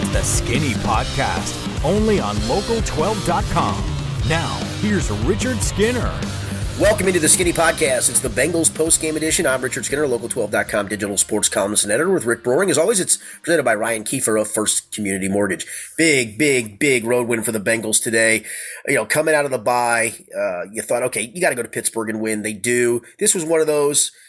It's the Skinny Podcast, only on local12.com. Now, here's Richard Skinner. Welcome into the Skinny Podcast. It's the Bengals post-game edition. I'm Richard Skinner, local12.com digital sports columnist and editor with Rick Broering. As always, it's presented by Ryan Kiefer of First Community Mortgage. Big, big, big road win for the Bengals today. You know, coming out of the bye, uh, you thought, okay, you got to go to Pittsburgh and win. They do. This was one of those –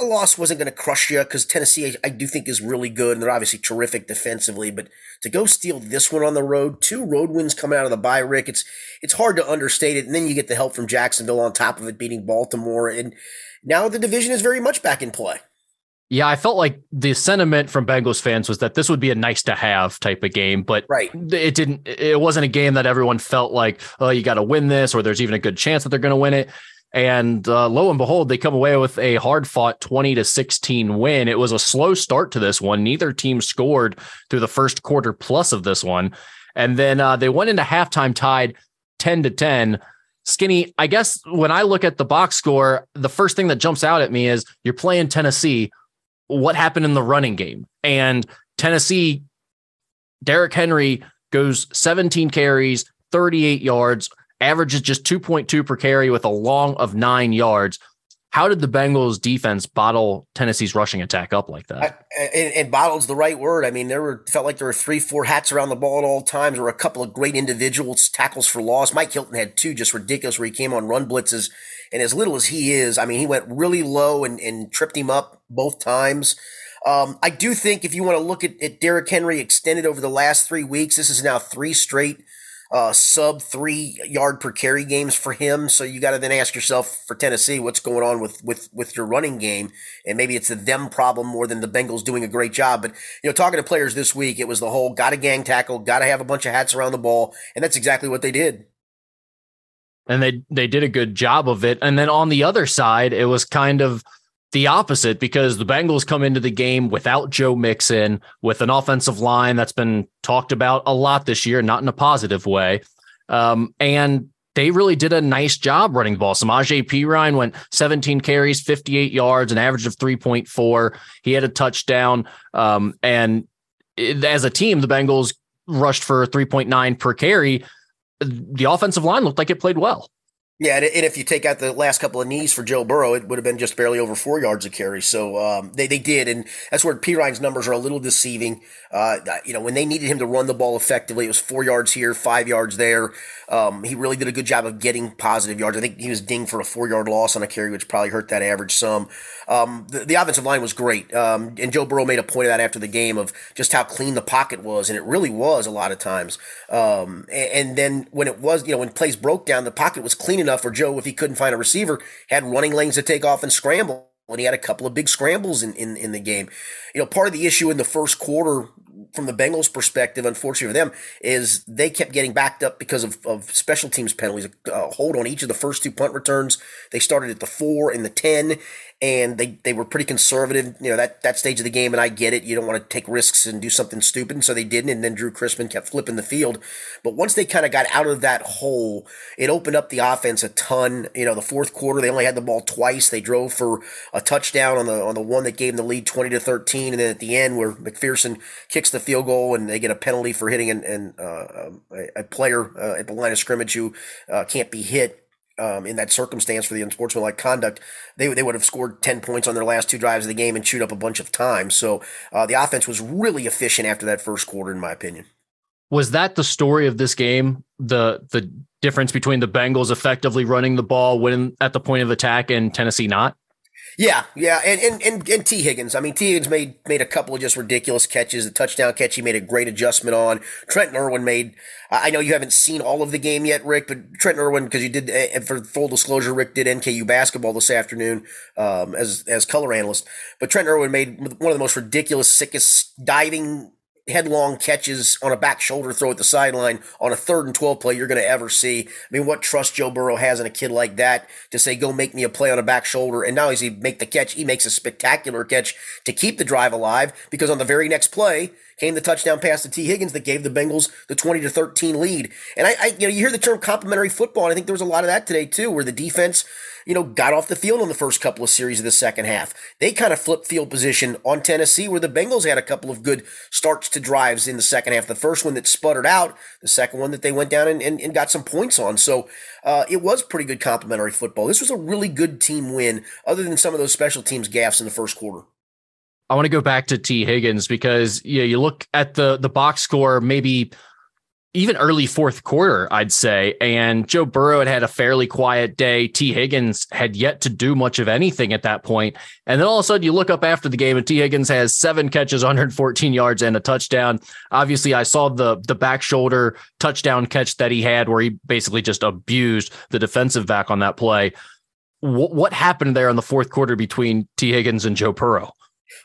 a loss wasn't going to crush you because Tennessee, I do think, is really good and they're obviously terrific defensively. But to go steal this one on the road, two road wins coming out of the bye, Rick, it's it's hard to understate it. And then you get the help from Jacksonville on top of it, beating Baltimore, and now the division is very much back in play. Yeah, I felt like the sentiment from Bengals fans was that this would be a nice to have type of game, but right. it didn't. It wasn't a game that everyone felt like, oh, you got to win this, or there's even a good chance that they're going to win it. And uh, lo and behold, they come away with a hard fought 20 to 16 win. It was a slow start to this one. Neither team scored through the first quarter plus of this one. And then uh, they went into halftime tied 10 to 10. Skinny, I guess when I look at the box score, the first thing that jumps out at me is you're playing Tennessee. What happened in the running game? And Tennessee, Derrick Henry goes 17 carries, 38 yards, averages just 2.2 per carry with a long of nine yards. How did the Bengals defense bottle Tennessee's rushing attack up like that? I, and, and bottle's the right word. I mean, there were felt like there were three, four hats around the ball at all times. Were a couple of great individuals, tackles for loss. Mike Hilton had two just ridiculous where he came on run blitzes. And as little as he is, I mean, he went really low and, and tripped him up both times. Um, I do think if you want to look at, at Derrick Henry extended over the last three weeks, this is now three straight uh, sub three yard per carry games for him. So you got to then ask yourself for Tennessee, what's going on with with with your running game? And maybe it's a them problem more than the Bengals doing a great job. But you know, talking to players this week, it was the whole got to gang tackle, got to have a bunch of hats around the ball, and that's exactly what they did. And they they did a good job of it. And then on the other side, it was kind of the opposite because the Bengals come into the game without Joe Mixon, with an offensive line that's been talked about a lot this year, not in a positive way. Um, and they really did a nice job running the ball. Samaje Perine went 17 carries, 58 yards, an average of 3.4. He had a touchdown. Um, and it, as a team, the Bengals rushed for 3.9 per carry. The offensive line looked like it played well. Yeah, and if you take out the last couple of knees for Joe Burrow, it would have been just barely over four yards of carry. So um, they they did, and that's where Perine's numbers are a little deceiving. Uh, you know, when they needed him to run the ball effectively, it was four yards here, five yards there. Um, he really did a good job of getting positive yards. I think he was dinged for a four yard loss on a carry, which probably hurt that average some. Um, the, the, offensive line was great, um, and Joe Burrow made a point of that after the game of just how clean the pocket was, and it really was a lot of times. Um, and, and, then when it was, you know, when plays broke down, the pocket was clean enough for Joe if he couldn't find a receiver, had running lanes to take off and scramble. And he had a couple of big scrambles in, in, in the game. You know, part of the issue in the first quarter from the Bengals' perspective, unfortunately for them, is they kept getting backed up because of, of special teams penalties. A hold on each of the first two punt returns. They started at the four and the 10, and they, they were pretty conservative, you know, that, that stage of the game. And I get it. You don't want to take risks and do something stupid. And so they didn't. And then Drue Chrisman kept flipping the field. But once they kind of got out of that hole, it opened up the offense a ton. You know, the fourth quarter, they only had the ball twice. They drove for a touchdown on the, on the one that gave them the lead 20 to 13. And then at the end where McPherson kicks the field goal and they get a penalty for hitting an, an uh, a, a, player uh, at the line of scrimmage who uh, can't be hit um, in that circumstance for the unsportsmanlike conduct, they, they would have scored 10 points on their last two drives of the game and chewed up a bunch of time. So uh, the offense was really efficient after that first quarter, in my opinion. Was that the story of this game? The the difference between the Bengals effectively running the ball, when at the point of attack, and Tennessee not? Yeah, yeah, and, and and and Tee Higgins. I mean, Tee Higgins made made a couple of just ridiculous catches. The touchdown catch he made a great adjustment on. Trent Irwin made. I know you haven't seen all of the game yet, Rick, but Trent Irwin, because you did, uh, for full disclosure, Rick did NKU basketball this afternoon um, as as color analyst. But Trent Irwin made one of the most ridiculous, sickest diving headlong catches on a back shoulder throw at the sideline on a third and 12 play you're going to ever see. I mean, what trust Joe Burrow has in a kid like that to say, go make me a play on a back shoulder. And now as he make the catch, he makes a spectacular catch to keep the drive alive because on the very next play came the touchdown pass to Tee Higgins that gave the Bengals the 20 to 13 lead. And I, I you know, you hear the term complementary football. And I think there was a lot of that today too, where the defense, you know, got off the field in the first couple of series of the second half. They kind of flipped field position on Tennessee, where the Bengals had a couple of good starts to drives in the second half. The first one that sputtered out, the second one that they went down and, and, and got some points on. So uh, it was pretty good complementary football. This was a really good team win, other than some of those special teams gaffes in the first quarter. I want to go back to Tee Higgins because yeah, you look at the the box score, maybe even early fourth quarter, I'd say. And Joe Burrow had had a fairly quiet day. Tee Higgins had yet to do much of anything at that point. And then all of a sudden you look up after the game and Tee Higgins has seven catches, 114 yards and a touchdown. Obviously, I saw the the back shoulder touchdown catch that he had where he basically just abused the defensive back on that play. W- what happened there in the fourth quarter between Tee Higgins and Joe Burrow?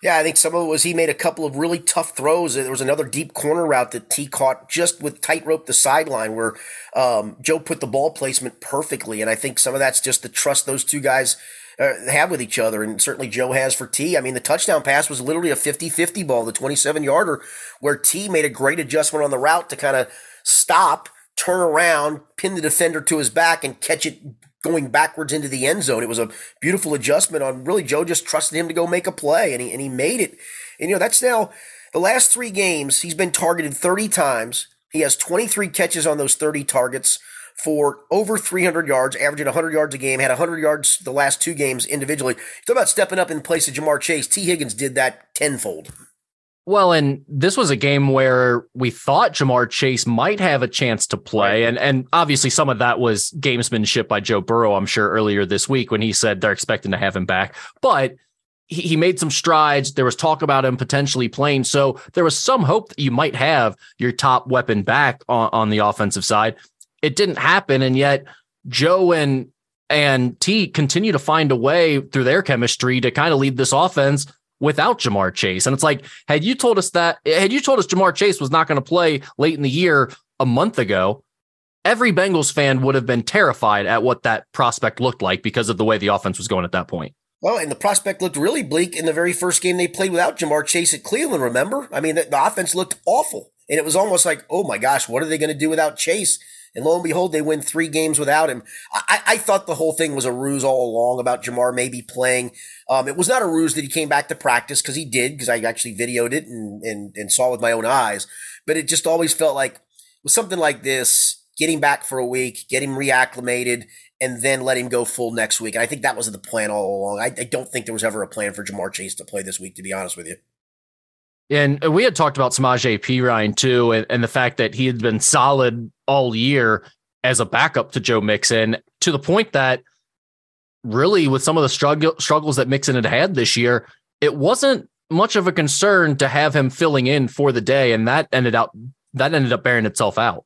Yeah, I think some of it was he made a couple of really tough throws. There was another deep corner route that T caught just with tightrope the sideline where um, Joe put the ball placement perfectly. And I think some of that's just the trust those two guys uh, have with each other. And certainly Joe has for T. I mean, the touchdown pass was literally a 50 50 ball, the 27 yarder, where T made a great adjustment on the route to kind of stop, turn around, pin the defender to his back, and catch it going backwards into the end zone. It was a beautiful adjustment on really Joe just trusted him to go make a play and he, and he made it. And, you know, that's now the last three games, he's been targeted 30 times. He has 23 catches on those 30 targets for over 300 yards, averaging 100 yards a game, had 100 yards the last two games individually. Talk about stepping up in place of Ja'Marr Chase. Tee Higgins did that tenfold. Well, and this was a game where we thought Ja'Marr Chase might have a chance to play. And and obviously some of that was gamesmanship by Joe Burrow, I'm sure, earlier this week when he said they're expecting to have him back. But he, he made some strides. There was talk about him potentially playing. So there was some hope that you might have your top weapon back on, on the offensive side. It didn't happen. And yet Joe and and T continue to find a way through their chemistry to kind of lead this offense without Ja'Marr Chase. And it's like, had you told us that, had you told us Ja'Marr Chase was not going to play late in the year a month ago, every Bengals fan would have been terrified at what that prospect looked like because of the way the offense was going at that point. Well, and the prospect looked really bleak in the very first game they played without Ja'Marr Chase at Cleveland, remember? I mean, the, the offense looked awful. And it was almost like, oh my gosh, what are they going to do without Chase? And lo and behold, they win three games without him. I, I thought the whole thing was a ruse all along about Ja'Marr maybe playing. Um, it was not a ruse that he came back to practice because he did, because I actually videoed it and, and, and saw with my own eyes. But it just always felt like with something like this, getting back for a week, get him reacclimated, and then let him go full next week. And I think that was the plan all along. I, I don't think there was ever a plan for Ja'Marr Chase to play this week, to be honest with you. And we had talked about Samaje Perine too, and, and the fact that he had been solid all year as a backup to Joe Mixon to the point that really with some of the struggle, struggles that Mixon had had this year, it wasn't much of a concern to have him filling in for the day. And that ended up, that ended up bearing itself out.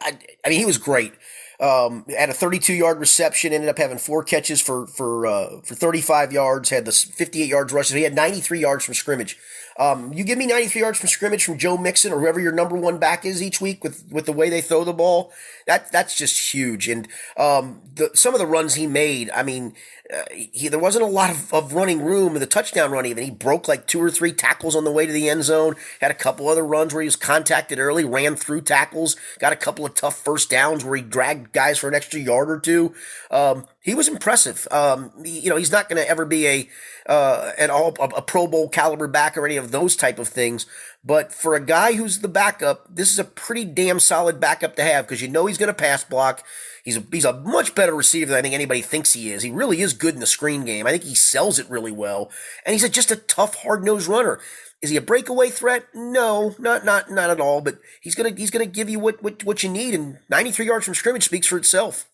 I, I mean, he was great. Um, had a 32 yard reception, ended up having four catches for for uh, for 35 yards. Had the 58 yards rushing. He had 93 yards from scrimmage. Um, you give me 93 yards from scrimmage from Joe Mixon or whoever your number one back is each week with, with the way they throw the ball. That that's just huge. And um, the, some of the runs he made, I mean, uh, he, there wasn't a lot of, of running room in the touchdown run. Even he broke like two or three tackles on the way to the end zone. Had a couple other runs where he was contacted early, ran through tackles, got a couple of tough first downs where he dragged guys for an extra yard or two. Um, he was impressive. Um, you know, he's not going to ever be a uh, an all a, Pro Bowl caliber back or any of those type of things. But for a guy who's the backup, this is a pretty damn solid backup to have because you know he's going to pass block. He's a, he's a much better receiver than I think anybody thinks he is. He really is good in the screen game. I think he sells it really well, and he's a, just a tough, hard nosed runner. Is he a breakaway threat? No, not not not at all. But he's gonna he's gonna give you what what, what you need, and 93 yards from scrimmage speaks for itself.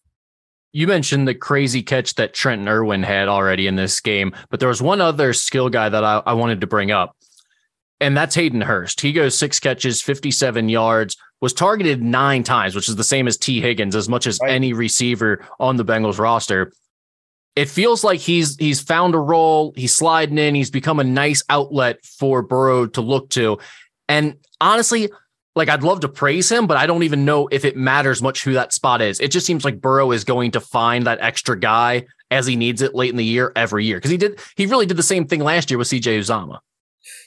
You mentioned the crazy catch that Trenton Irwin had already in this game, but there was one other skill guy that I, I wanted to bring up, and that's Hayden Hurst. He goes six catches, 57 yards, was targeted nine times, which is the same as Tee Higgins, as much as right. any receiver on the Bengals roster. It feels like he's he's found a role, he's sliding in, he's become a nice outlet for Burrow to look to. And honestly, like I'd love to praise him, but I don't even know if it matters much who that spot is. It just seems like Burrow is going to find that extra guy as he needs it late in the year every year because he did he really did the same thing last year with CJ Uzomah.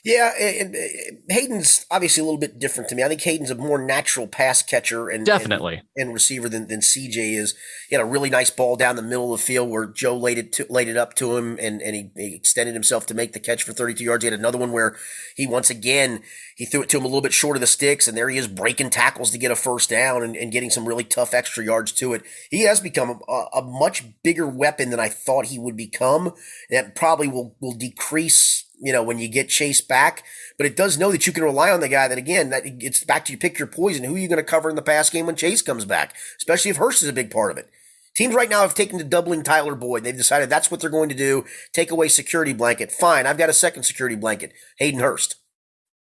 Yeah, and, and uh, Hayden's obviously a little bit different to me. I think Hayden's a more natural pass catcher and definitely and, and receiver than, than CJ is. He had a really nice ball down the middle of the field where Joe laid it to, laid it up to him and, and he, he extended himself to make the catch for 32 yards. He had another one where he once again he threw it to him a little bit short of the sticks, and there he is breaking tackles to get a first down and, and getting some really tough extra yards to it. He has become a, a much bigger weapon than I thought he would become. That probably will will decrease you know, when you get chased back. But it does know that you can rely on the guy that again, that it's back to you pick your poison. Who are you going to cover in the pass game when Chase comes back? Especially if Hurst is a big part of it. Teams right now have taken to doubling Tyler Boyd. They've decided that's what they're going to do. Take away security blanket. Fine. I've got a second security blanket. Hayden Hurst.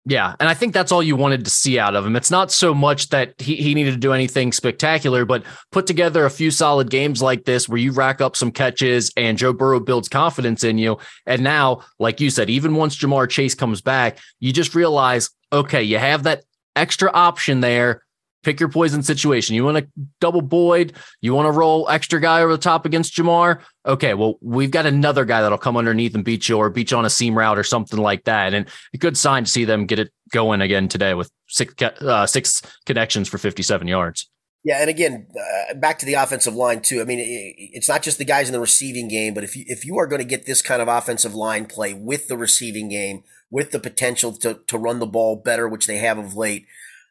Yeah, and I think that's all you wanted to see out of him. It's not so much that he, he needed to do anything spectacular, but put together a few solid games like this where you rack up some catches and Joe Burrow builds confidence in you. And now, like you said, even once Ja'Marr Chase comes back, you just realize, okay, you have that extra option there pick your poison situation. You want to double Boyd, you want to roll extra guy over the top against Ja'Marr? Okay, well, we've got another guy that'll come underneath and beat you or beat you on a seam route or something like that. And a good sign to see them get it going again today with six uh, six connections for 57 yards. Yeah, and again, uh, back to the offensive line too. I mean, it, it's not just the guys in the receiving game, but if you if you are going to get this kind of offensive line play with the receiving game, with the potential to to run the ball better, which they have of late,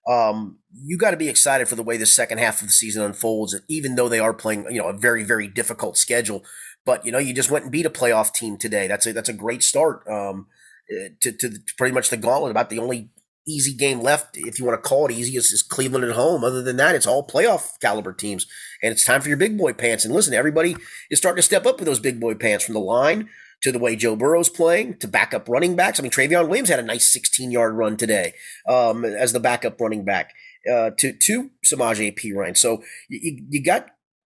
um, you got to be excited for the way the second half of the season unfolds, even though they are playing, you know, a very, very difficult schedule. But, you know, you just went and beat a playoff team today. That's a, that's a great start, um, eh, to, to, to pretty much the gauntlet. About the only easy game left, if you want to call it easy, is, is Cleveland at home. Other than that, it's all playoff caliber teams. And it's time for your big boy pants. And listen, everybody is starting to step up with those big boy pants from the line to the way Joe Burrow's playing, to backup running backs. I mean, Trayveon Williams had a nice 16 yard run today um, as the backup running back uh, to to Samaje Perine. So you, you got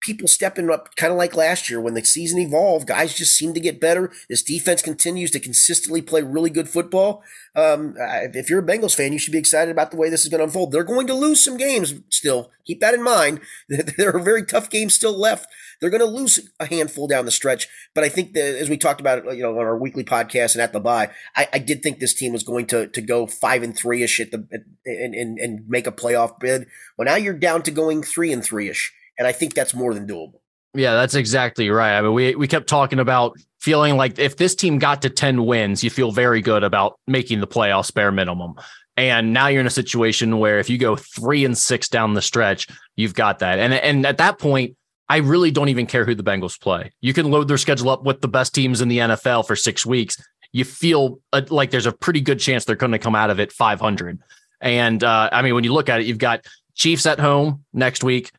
people stepping up kind of like last year when the season evolved. Guys just seem to get better. This defense continues to consistently play really good football. Um, if you're a Bengals fan, you should be excited about the way this is going to unfold. They're going to lose some games still. Keep that in mind. there are very tough games still left. They're going to lose a handful down the stretch. But I think that as we talked about, you know, on our weekly podcast and at the bye, I, I did think this team was going to to go five and three ish at the and, and and make a playoff bid. Well, now you're down to going three and three ish and I think that's more than doable. Yeah, that's exactly right. I mean, we we kept talking about feeling like if this team got to 10 wins, you feel very good about making the playoffs bare minimum. And now you're in a situation where if you go three and six down the stretch, you've got that. And and at that point, I really don't even care who the Bengals play. You can load their schedule up with the best teams in the NFL for six weeks. You feel uh, like there's a pretty good chance they're going to come out of it 500. And uh, I mean, when you look at it, you've got Chiefs at home next week,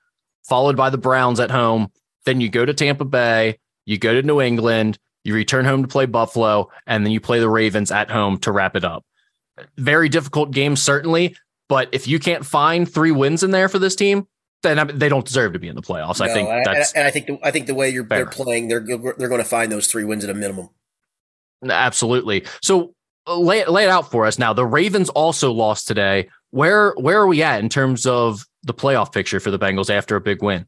followed by the Browns at home. Then you go to Tampa Bay, you go to New England, you return home to play Buffalo, and then you play the Ravens at home to wrap it up. Very difficult game, certainly. But if you can't find three wins in there for this team, then they don't deserve to be in the playoffs. No, I think that's and I think the, I think the way you're they're playing, they're they're going to find those three wins at a minimum. Absolutely. So uh, lay lay it out for us now. The Ravens also lost today. Where where are we at in terms of the playoff picture for the Bengals after a big win.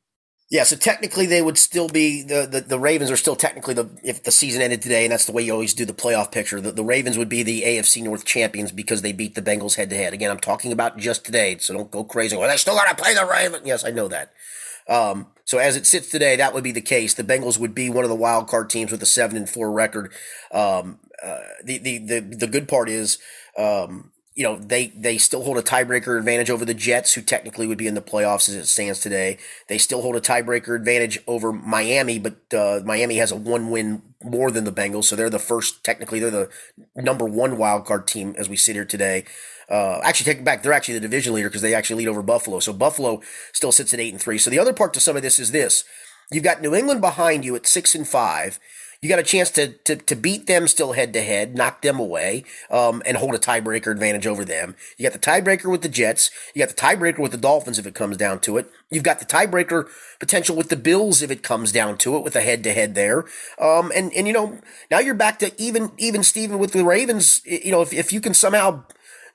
Yeah, so technically they would still be the, the, the Ravens are still technically the if the season ended today, and that's the way you always do the playoff picture. The, the Ravens would be the AFC North champions because they beat the Bengals head to head. Again, I'm talking about just today, so don't go crazy. Well, they still got to play the Ravens. Yes, I know that. Um, so as it sits today, that would be the case. The Bengals would be one of the wild card teams with a seven and four record. Um, uh, the, the the the good part is um, you know they they still hold a tiebreaker advantage over the Jets, who technically would be in the playoffs as it stands today. They still hold a tiebreaker advantage over Miami, but uh, Miami has a one win more than the Bengals, so they're the first. Technically, they're the number one wild card team as we sit here today. Uh, actually, take it back. They're actually the division leader because they actually lead over Buffalo. So Buffalo still sits at eight and three. So the other part to some of this is this: you've got New England behind you at six and five. You got a chance to to, to beat them still head to head, knock them away, um, and hold a tiebreaker advantage over them. You got the tiebreaker with the Jets. You got the tiebreaker with the Dolphins if it comes down to it. You've got the tiebreaker potential with the Bills if it comes down to it with a head to head there. Um, and and you know now you're back to even even Steven with the Ravens. You know if if you can somehow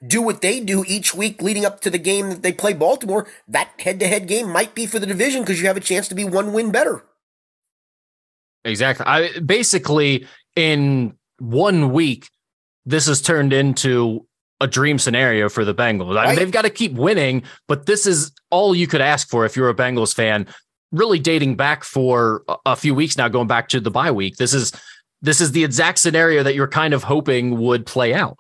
do what they do each week leading up to the game that they play Baltimore, that head to head game might be for the division because you have a chance to be one win better. Exactly. I basically in one week, this has turned into a dream scenario for the Bengals. I mean, they've got to keep winning, but this is all you could ask for if you're a Bengals fan. Really dating back for a few weeks now, going back to the bye week. This is this is the exact scenario that you're kind of hoping would play out.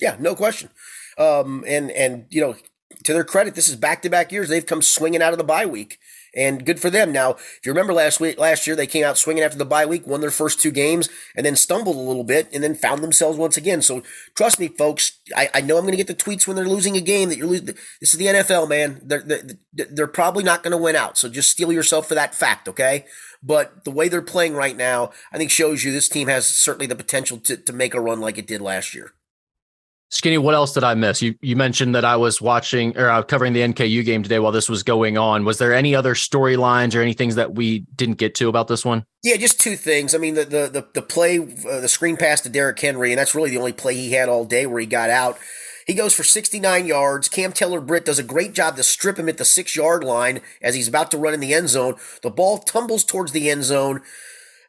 Yeah, no question. Um, and and you know, to their credit, this is back to back years they've come swinging out of the bye week and good for them. Now, if you remember last week, last year, they came out swinging after the bye week, won their first two games, and then stumbled a little bit, and then found themselves once again. So trust me, folks. I, I know I'm going to get the tweets when they're losing a game that you're losing. This is the NFL, man. They're they're, they're probably not going to win out. So just steel yourself for that fact, okay? But the way they're playing right now, I think shows you this team has certainly the potential to, to make a run like it did last year. Skinny, what else did I miss? You you mentioned that I was watching or uh, covering the NKU game today while this was going on. Was there any other storylines or any things that we didn't get to about this one? Yeah, just two things. I mean, the the the, the play, uh, the screen pass to Derrick Henry, and that's really the only play he had all day where he got out. He goes for 69 yards. Cam Taylor Britt does a great job to strip him at the six yard line as he's about to run in the end zone. The ball tumbles towards the end zone.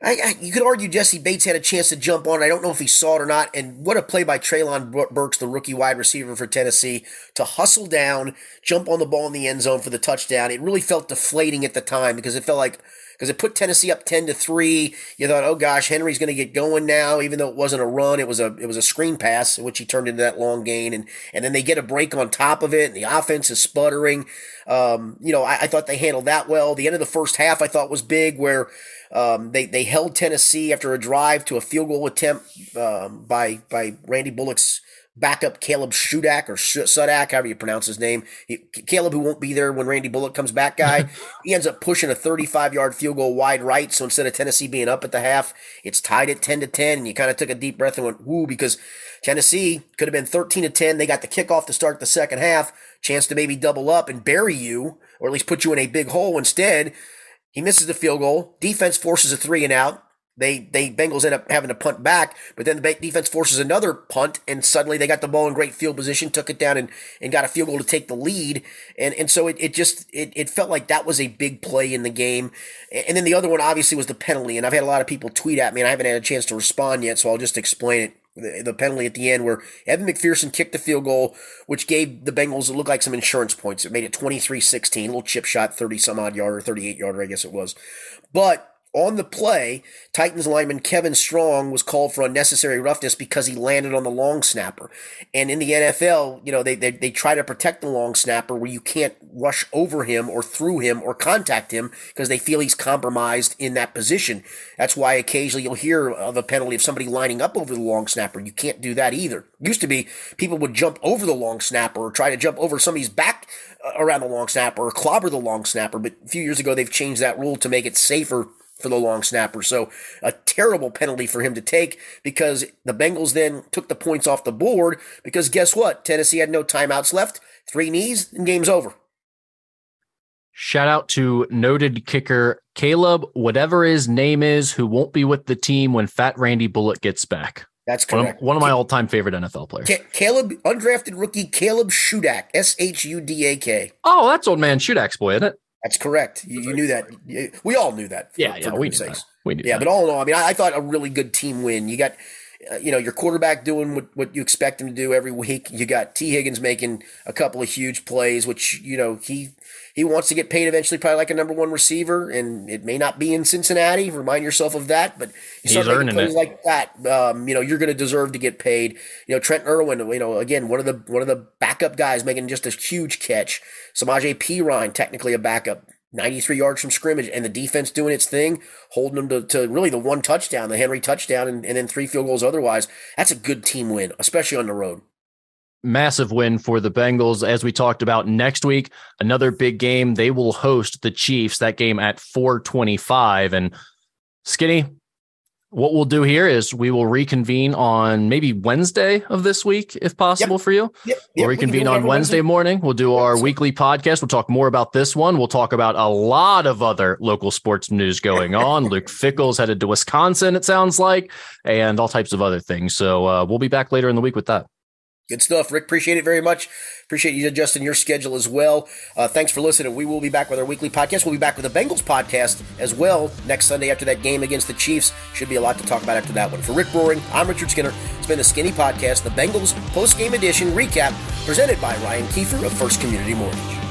I, I, you could argue Jessie Bates had a chance to jump on. I don't know if he saw it or not. And what a play by Treylon Burks, the rookie wide receiver for Tennessee, to hustle down, jump on the ball in the end zone for the touchdown. It really felt deflating at the time because it felt like because it put Tennessee up ten to three. You thought, oh gosh, Henry's going to get going now, even though it wasn't a run. It was a it was a screen pass, which he turned into that long gain, and and then they get a break on top of it, and the offense is sputtering. Um, you know, I, I thought they handled that well. The end of the first half, I thought was big, where um, they they held Tennessee after a drive to a field goal attempt um, by by Randy Bullock's backup Caleb Shudak or Sudak, however you pronounce his name. He, Caleb, who won't be there when Randy Bullock comes back, guy. he ends up pushing a 35 yard field goal wide right. So instead of Tennessee being up at the half, it's tied at 10 to 10. And you kind of took a deep breath and went, woo, because Tennessee could have been 13 to 10. They got the kickoff to start the second half, chance to maybe double up and bury you, or at least put you in a big hole. Instead, he misses the field goal. Defense forces a three and out. They they Bengals end up having to punt back, but then the defense forces another punt, and suddenly they got the ball in great field position, took it down, and, and got a field goal to take the lead. And and so it, it just it, it felt like that was a big play in the game. And then the other one obviously was the penalty. And I've had a lot of people tweet at me, and I haven't had a chance to respond yet, so I'll just explain it the, penalty at the end where Evan McPherson kicked the field goal, which gave the Bengals, it looked like some insurance points. It made it 23 16, a little chip shot, 30 some odd yard or 38 yarder, I guess it was. But on the play, Titans lineman Kevin Strong was called for unnecessary roughness because he landed on the long snapper. And in the NFL, you know, they, they, they try to protect the long snapper where you can't rush over him or through him or contact him because they feel he's compromised in that position. That's why occasionally you'll hear of a penalty of somebody lining up over the long snapper. You can't do that either. used to be people would jump over the long snapper or try to jump over somebody's back uh, around the long snapper or clobber the long snapper. But a few years ago, they've changed that rule to make it safer for the long snapper. So a terrible penalty for him to take because the Bengals then took the points off the board because guess what? Tennessee had no timeouts left, three knees, and game's over. Shout out to noted kicker Caleb, whatever his name is, who won't be with the team when Fat Randy Bullock gets back. That's correct. One of, one of my all-time favorite NFL players. Caleb, undrafted rookie Caleb Shudak, S H U D A K. Oh, that's old man Shudak's boy, isn't it? That's correct. You, you knew that. We all knew that. For, yeah, yeah, we knew that. We knew yeah, that. but all in all, I mean, I, I thought a really good team win. You got, uh, you know, your quarterback doing what, what you expect him to do every week. You got Tee Higgins making a couple of huge plays, which you know he he wants to get paid eventually, probably like a number one receiver, and it may not be in Cincinnati. Remind yourself of that. But you start He's making plays it. like that, um, you know, you're going to deserve to get paid. You know, Trent Irwin, you know, again, one of the one of the backup guys making just a huge catch. Samaje Perine, technically a backup, 93 yards from scrimmage, and the defense doing its thing, holding them to, to really the one touchdown, the Henry touchdown, and, and then three field goals otherwise. That's a good team win, especially on the road massive win for the Bengals. As we talked about next week, another big game. They will host the Chiefs. That game at 425. And Skinny, what we'll do here is we will reconvene on maybe Wednesday of this week, if possible Yep. for you. Yep, We'll reconvene on Wednesday morning. We'll do our weekly podcast. We'll talk more about this one. We'll talk about a lot of other local sports news going on. Luke Fickell's headed to Wisconsin, it sounds like, and all types of other things. So uh, we'll be back later in the week with that. Good stuff, Rick. Appreciate it very much. Appreciate you adjusting your schedule as well. Uh, thanks for listening. We will be back with our weekly podcast. We'll be back with the Bengals podcast as well next Sunday after that game against the Chiefs. Should be a lot to talk about after that one. For Rick Broering, I'm Richard Skinner. It's been the Skinny Podcast, the Bengals post game edition recap presented by Ryan Kiefer of First Community Mortgage.